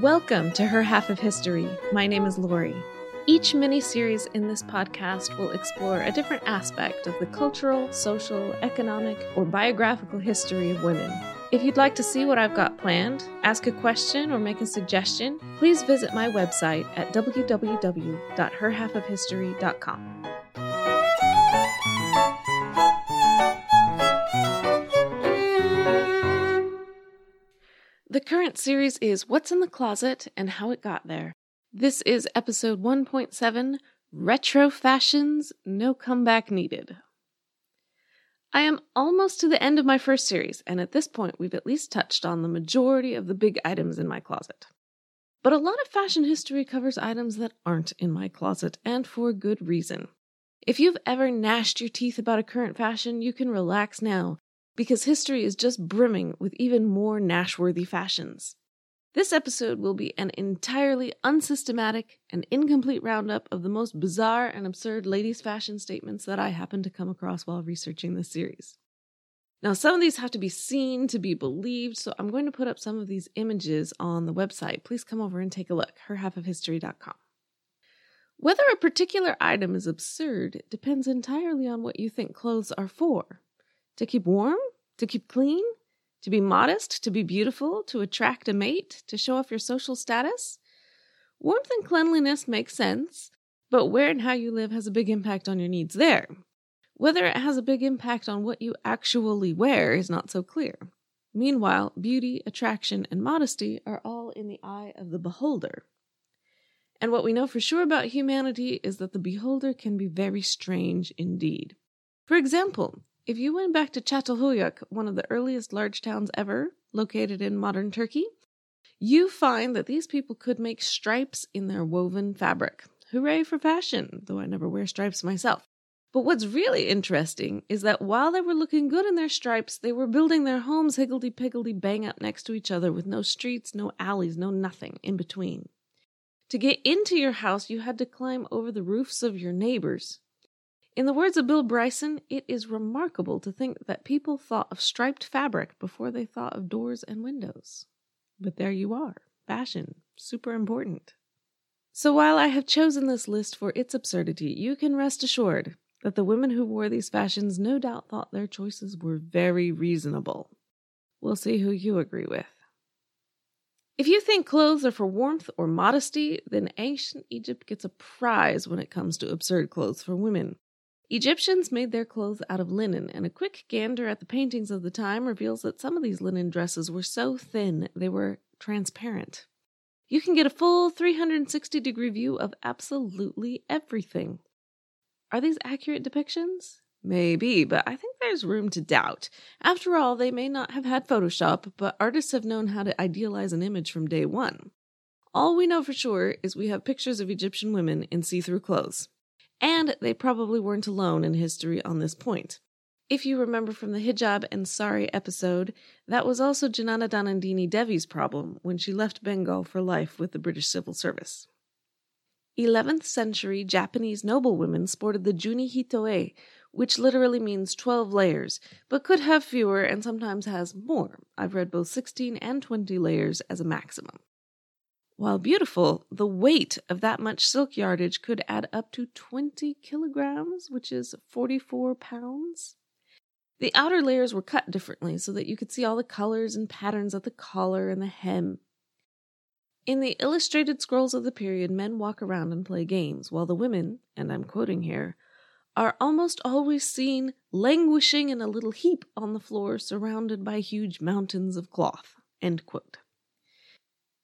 Welcome to Her Half of History. My name is Lori. Each mini series in this podcast will explore a different aspect of the cultural, social, economic, or biographical history of women. If you'd like to see what I've got planned, ask a question, or make a suggestion, please visit my website at www.herhalfofhistory.com. The current series is What's in the Closet and How It Got There. This is episode 1.7 Retro Fashions No Comeback Needed. I am almost to the end of my first series, and at this point, we've at least touched on the majority of the big items in my closet. But a lot of fashion history covers items that aren't in my closet, and for good reason. If you've ever gnashed your teeth about a current fashion, you can relax now, because history is just brimming with even more gnashworthy fashions. This episode will be an entirely unsystematic and incomplete roundup of the most bizarre and absurd ladies' fashion statements that I happened to come across while researching this series. Now, some of these have to be seen to be believed, so I'm going to put up some of these images on the website. Please come over and take a look, herhalfofhistory.com. Whether a particular item is absurd depends entirely on what you think clothes are for. To keep warm? To keep clean? To be modest, to be beautiful, to attract a mate, to show off your social status? Warmth and cleanliness make sense, but where and how you live has a big impact on your needs there. Whether it has a big impact on what you actually wear is not so clear. Meanwhile, beauty, attraction, and modesty are all in the eye of the beholder. And what we know for sure about humanity is that the beholder can be very strange indeed. For example, if you went back to Çatalhöyük, one of the earliest large towns ever, located in modern Turkey, you find that these people could make stripes in their woven fabric. Hooray for fashion, though I never wear stripes myself. But what's really interesting is that while they were looking good in their stripes, they were building their homes higgledy piggledy bang up next to each other with no streets, no alleys, no nothing in between. To get into your house, you had to climb over the roofs of your neighbors. In the words of Bill Bryson, it is remarkable to think that people thought of striped fabric before they thought of doors and windows. But there you are. Fashion. Super important. So while I have chosen this list for its absurdity, you can rest assured that the women who wore these fashions no doubt thought their choices were very reasonable. We'll see who you agree with. If you think clothes are for warmth or modesty, then ancient Egypt gets a prize when it comes to absurd clothes for women. Egyptians made their clothes out of linen, and a quick gander at the paintings of the time reveals that some of these linen dresses were so thin they were transparent. You can get a full 360 degree view of absolutely everything. Are these accurate depictions? Maybe, but I think there's room to doubt. After all, they may not have had Photoshop, but artists have known how to idealize an image from day one. All we know for sure is we have pictures of Egyptian women in see through clothes. And they probably weren't alone in history on this point. If you remember from the hijab and sari episode, that was also Jnanadanandini Devi's problem when she left Bengal for life with the British Civil Service. 11th century Japanese noblewomen sported the juni hitoe, which literally means 12 layers, but could have fewer and sometimes has more. I've read both 16 and 20 layers as a maximum. While beautiful, the weight of that much silk yardage could add up to 20 kilograms, which is 44 pounds. The outer layers were cut differently so that you could see all the colors and patterns of the collar and the hem. In the illustrated scrolls of the period, men walk around and play games, while the women, and I'm quoting here, are almost always seen languishing in a little heap on the floor surrounded by huge mountains of cloth. End quote.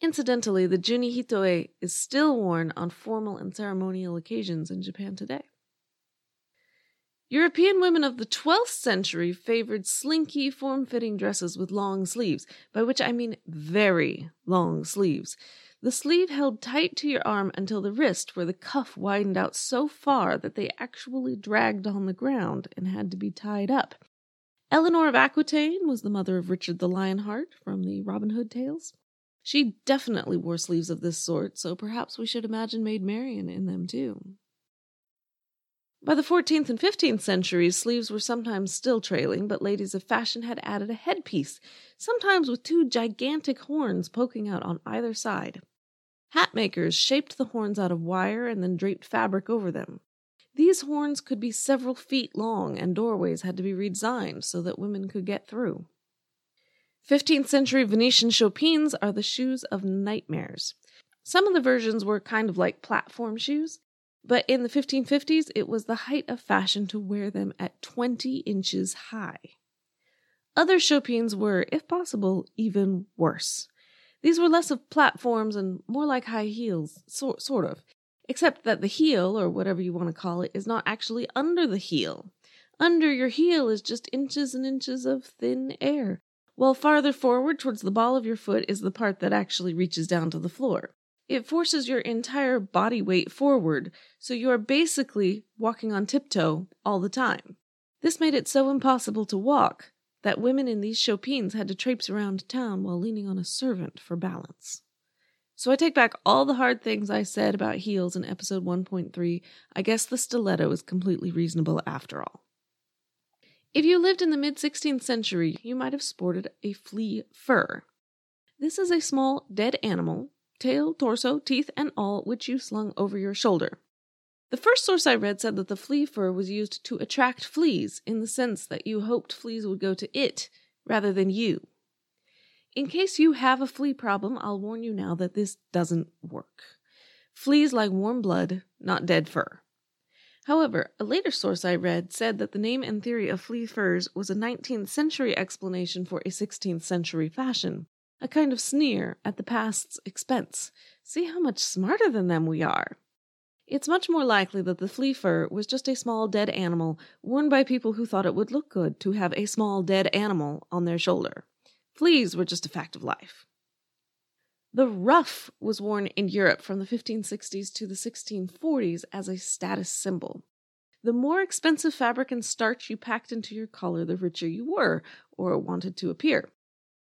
Incidentally, the juni hitoe is still worn on formal and ceremonial occasions in Japan today. European women of the 12th century favored slinky, form fitting dresses with long sleeves, by which I mean very long sleeves. The sleeve held tight to your arm until the wrist, where the cuff widened out so far that they actually dragged on the ground and had to be tied up. Eleanor of Aquitaine was the mother of Richard the Lionheart from the Robin Hood tales. She definitely wore sleeves of this sort, so perhaps we should imagine Maid Marian in them too. By the 14th and 15th centuries, sleeves were sometimes still trailing, but ladies of fashion had added a headpiece, sometimes with two gigantic horns poking out on either side. Hat makers shaped the horns out of wire and then draped fabric over them. These horns could be several feet long, and doorways had to be redesigned so that women could get through. 15th century Venetian chopines are the shoes of nightmares. Some of the versions were kind of like platform shoes, but in the 1550s, it was the height of fashion to wear them at 20 inches high. Other chopines were, if possible, even worse. These were less of platforms and more like high heels, so, sort of, except that the heel, or whatever you want to call it, is not actually under the heel. Under your heel is just inches and inches of thin air, while farther forward towards the ball of your foot is the part that actually reaches down to the floor. It forces your entire body weight forward, so you are basically walking on tiptoe all the time. This made it so impossible to walk that women in these chopines had to traipse around town while leaning on a servant for balance. So I take back all the hard things I said about heels in episode 1.3. I guess the stiletto is completely reasonable after all. If you lived in the mid 16th century, you might have sported a flea fur. This is a small dead animal tail, torso, teeth, and all, which you slung over your shoulder. The first source I read said that the flea fur was used to attract fleas in the sense that you hoped fleas would go to it rather than you. In case you have a flea problem, I'll warn you now that this doesn't work. Fleas like warm blood, not dead fur. However, a later source I read said that the name and theory of flea furs was a 19th century explanation for a 16th century fashion, a kind of sneer at the past's expense. See how much smarter than them we are. It's much more likely that the flea fur was just a small dead animal worn by people who thought it would look good to have a small dead animal on their shoulder. Fleas were just a fact of life. The ruff was worn in Europe from the 1560s to the 1640s as a status symbol. The more expensive fabric and starch you packed into your collar, the richer you were, or wanted to appear.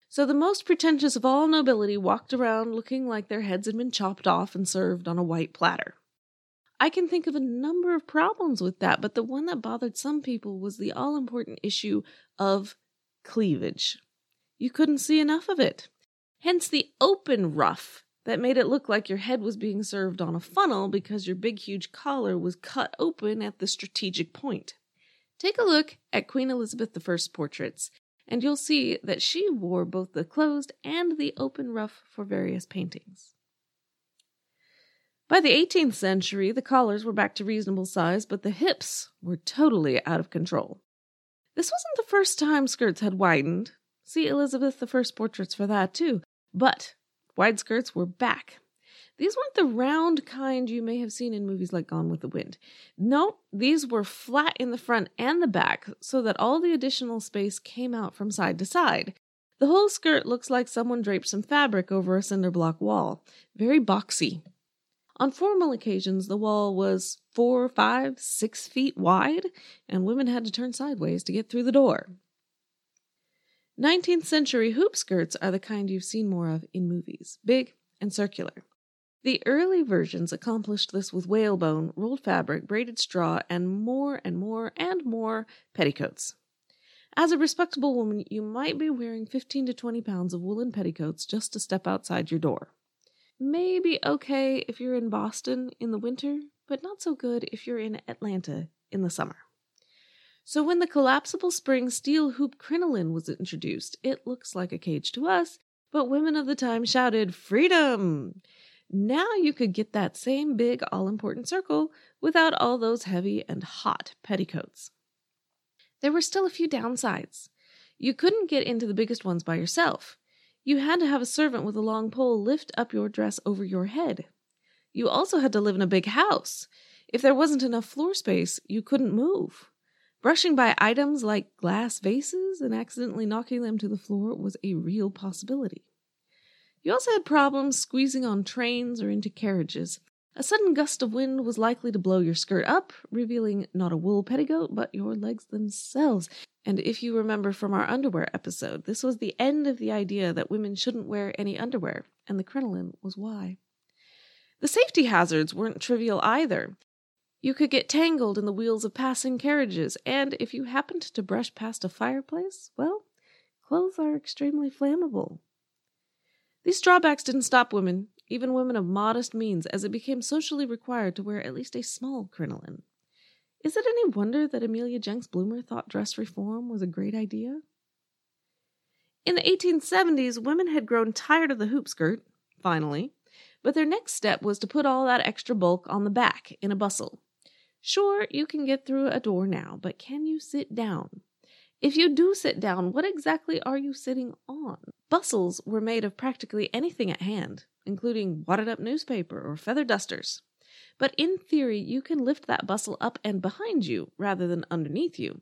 So the most pretentious of all nobility walked around looking like their heads had been chopped off and served on a white platter. I can think of a number of problems with that, but the one that bothered some people was the all important issue of cleavage. You couldn't see enough of it. Hence the open ruff that made it look like your head was being served on a funnel because your big, huge collar was cut open at the strategic point. Take a look at Queen Elizabeth I's portraits and you'll see that she wore both the closed and the open ruff for various paintings. By the 18th century, the collars were back to reasonable size, but the hips were totally out of control. This wasn't the first time skirts had widened. See Elizabeth I's portraits for that, too. But wide skirts were back, these weren't the round kind you may have seen in movies like Gone with the Wind. No, these were flat in the front and the back so that all the additional space came out from side to side. The whole skirt looks like someone draped some fabric over a cinder block wall. Very boxy. On formal occasions, the wall was four, five, six feet wide, and women had to turn sideways to get through the door. 19th century hoop skirts are the kind you've seen more of in movies big and circular. The early versions accomplished this with whalebone, rolled fabric, braided straw, and more and more and more petticoats. As a respectable woman, you might be wearing 15 to 20 pounds of woolen petticoats just to step outside your door. Maybe okay if you're in Boston in the winter, but not so good if you're in Atlanta in the summer. So when the collapsible spring steel hoop crinoline was introduced, it looks like a cage to us, but women of the time shouted, Freedom! Now you could get that same big, all important circle without all those heavy and hot petticoats. There were still a few downsides. You couldn't get into the biggest ones by yourself. You had to have a servant with a long pole lift up your dress over your head. You also had to live in a big house. If there wasn't enough floor space, you couldn't move. Brushing by items like glass vases and accidentally knocking them to the floor was a real possibility. You also had problems squeezing on trains or into carriages. A sudden gust of wind was likely to blow your skirt up, revealing not a wool petticoat, but your legs themselves. And if you remember from our underwear episode, this was the end of the idea that women shouldn't wear any underwear, and the crinoline was why. The safety hazards weren't trivial either. You could get tangled in the wheels of passing carriages, and if you happened to brush past a fireplace, well, clothes are extremely flammable. These drawbacks didn't stop women, even women of modest means, as it became socially required to wear at least a small crinoline. Is it any wonder that Amelia Jenks Bloomer thought dress reform was a great idea? In the 1870s, women had grown tired of the hoop skirt, finally, but their next step was to put all that extra bulk on the back in a bustle. Sure, you can get through a door now, but can you sit down? If you do sit down, what exactly are you sitting on? Bustles were made of practically anything at hand, including wadded up newspaper or feather dusters. But in theory, you can lift that bustle up and behind you rather than underneath you,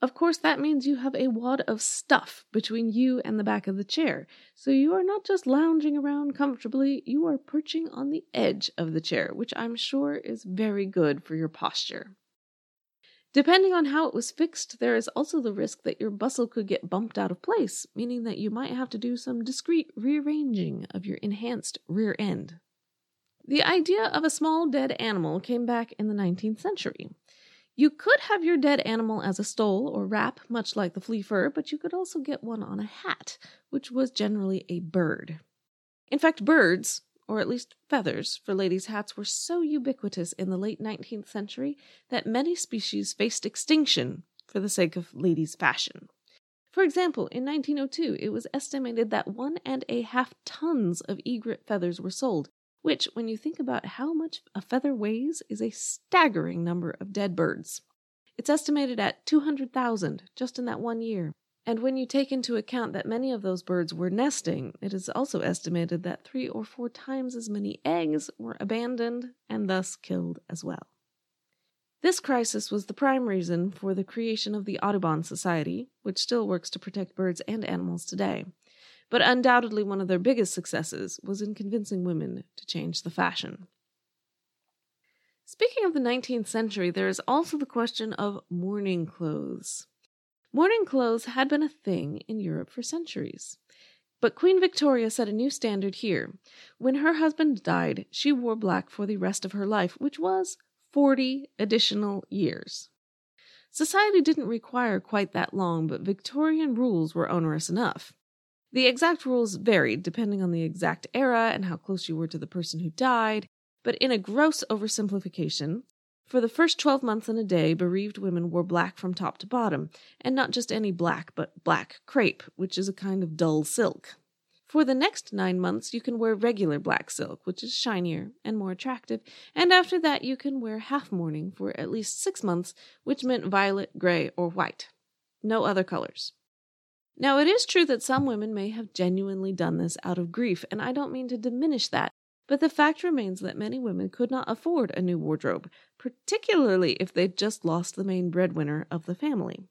of course, that means you have a wad of stuff between you and the back of the chair, so you are not just lounging around comfortably, you are perching on the edge of the chair, which I'm sure is very good for your posture. Depending on how it was fixed, there is also the risk that your bustle could get bumped out of place, meaning that you might have to do some discreet rearranging of your enhanced rear end. The idea of a small dead animal came back in the 19th century. You could have your dead animal as a stole or wrap, much like the flea fur, but you could also get one on a hat, which was generally a bird. In fact, birds, or at least feathers, for ladies' hats were so ubiquitous in the late 19th century that many species faced extinction for the sake of ladies' fashion. For example, in 1902, it was estimated that one and a half tons of egret feathers were sold, which, when you think about how much a feather weighs, is a staggering number of dead birds. It's estimated at 200,000 just in that one year. And when you take into account that many of those birds were nesting, it is also estimated that three or four times as many eggs were abandoned and thus killed as well. This crisis was the prime reason for the creation of the Audubon Society, which still works to protect birds and animals today but undoubtedly one of their biggest successes was in convincing women to change the fashion. Speaking of the 19th century, there is also the question of mourning clothes. Mourning clothes had been a thing in Europe for centuries. But Queen Victoria set a new standard here. When her husband died, she wore black for the rest of her life, which was 40 additional years. Society didn't require quite that long, but Victorian rules were onerous enough. The exact rules varied depending on the exact era and how close you were to the person who died, but in a gross oversimplification, for the first 12 months and a day, bereaved women wore black from top to bottom, and not just any black, but black crepe, which is a kind of dull silk. For the next nine months, you can wear regular black silk, which is shinier and more attractive, and after that, you can wear half mourning for at least six months, which meant violet, gray, or white. No other colors. Now, it is true that some women may have genuinely done this out of grief, and I don't mean to diminish that, but the fact remains that many women could not afford a new wardrobe, particularly if they'd just lost the main breadwinner of the family.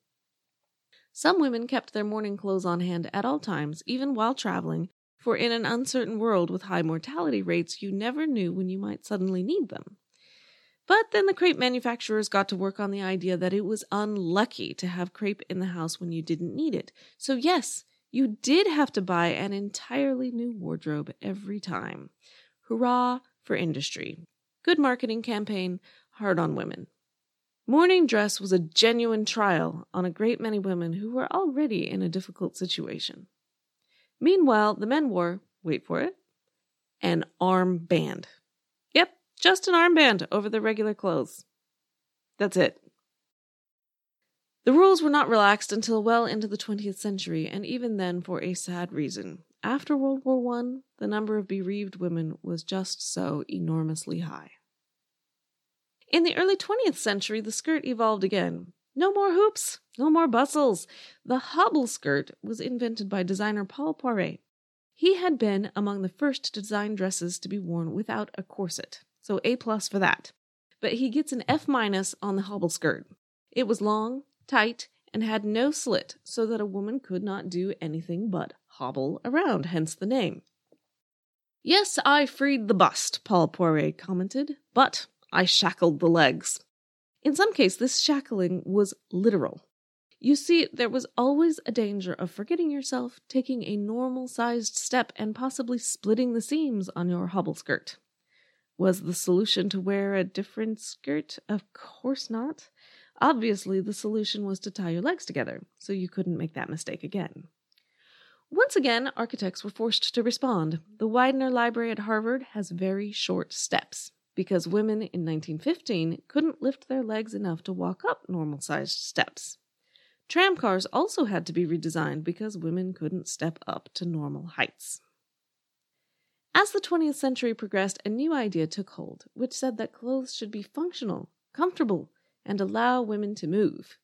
Some women kept their mourning clothes on hand at all times, even while traveling, for in an uncertain world with high mortality rates, you never knew when you might suddenly need them. But then the crepe manufacturers got to work on the idea that it was unlucky to have crepe in the house when you didn't need it. So, yes, you did have to buy an entirely new wardrobe every time. Hurrah for industry. Good marketing campaign, hard on women. Mourning dress was a genuine trial on a great many women who were already in a difficult situation. Meanwhile, the men wore, wait for it, an armband. Just an armband over the regular clothes. That's it. The rules were not relaxed until well into the 20th century, and even then for a sad reason. After World War I, the number of bereaved women was just so enormously high. In the early 20th century, the skirt evolved again. No more hoops, no more bustles. The hobble skirt was invented by designer Paul Poiret. He had been among the first to design dresses to be worn without a corset. So A plus for that. But he gets an F minus on the hobble skirt. It was long, tight, and had no slit, so that a woman could not do anything but hobble around, hence the name. Yes, I freed the bust, Paul Poiret commented, but I shackled the legs. In some case, this shackling was literal. You see, there was always a danger of forgetting yourself, taking a normal sized step, and possibly splitting the seams on your hobble skirt. Was the solution to wear a different skirt? Of course not. Obviously, the solution was to tie your legs together, so you couldn't make that mistake again. Once again, architects were forced to respond. The Widener Library at Harvard has very short steps because women in 1915 couldn't lift their legs enough to walk up normal sized steps. Tram cars also had to be redesigned because women couldn't step up to normal heights. As the 20th century progressed, a new idea took hold, which said that clothes should be functional, comfortable, and allow women to move.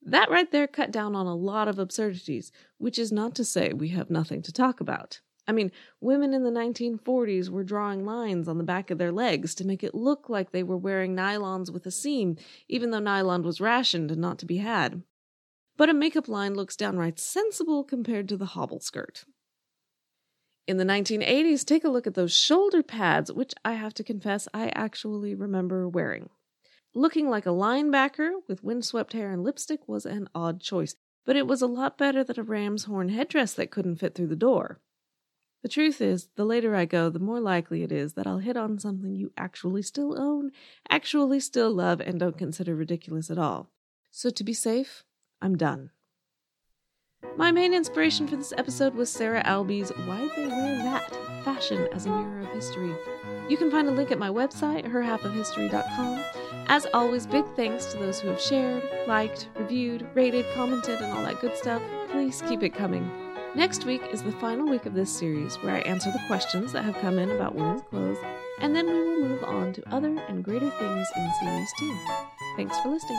That right there cut down on a lot of absurdities, which is not to say we have nothing to talk about. I mean, women in the 1940s were drawing lines on the back of their legs to make it look like they were wearing nylons with a seam, even though nylon was rationed and not to be had. But a makeup line looks downright sensible compared to the hobble skirt. In the 1980s, take a look at those shoulder pads, which I have to confess I actually remember wearing. Looking like a linebacker with windswept hair and lipstick was an odd choice, but it was a lot better than a ram's horn headdress that couldn't fit through the door. The truth is, the later I go, the more likely it is that I'll hit on something you actually still own, actually still love, and don't consider ridiculous at all. So to be safe, I'm done. My main inspiration for this episode was Sarah Albee's Why'd They Wear That? Fashion as a Mirror of History. You can find a link at my website, herhalfofhistory.com. As always, big thanks to those who have shared, liked, reviewed, rated, commented, and all that good stuff. Please keep it coming. Next week is the final week of this series where I answer the questions that have come in about women's clothes, and then we will move on to other and greater things in Series 2. Thanks for listening.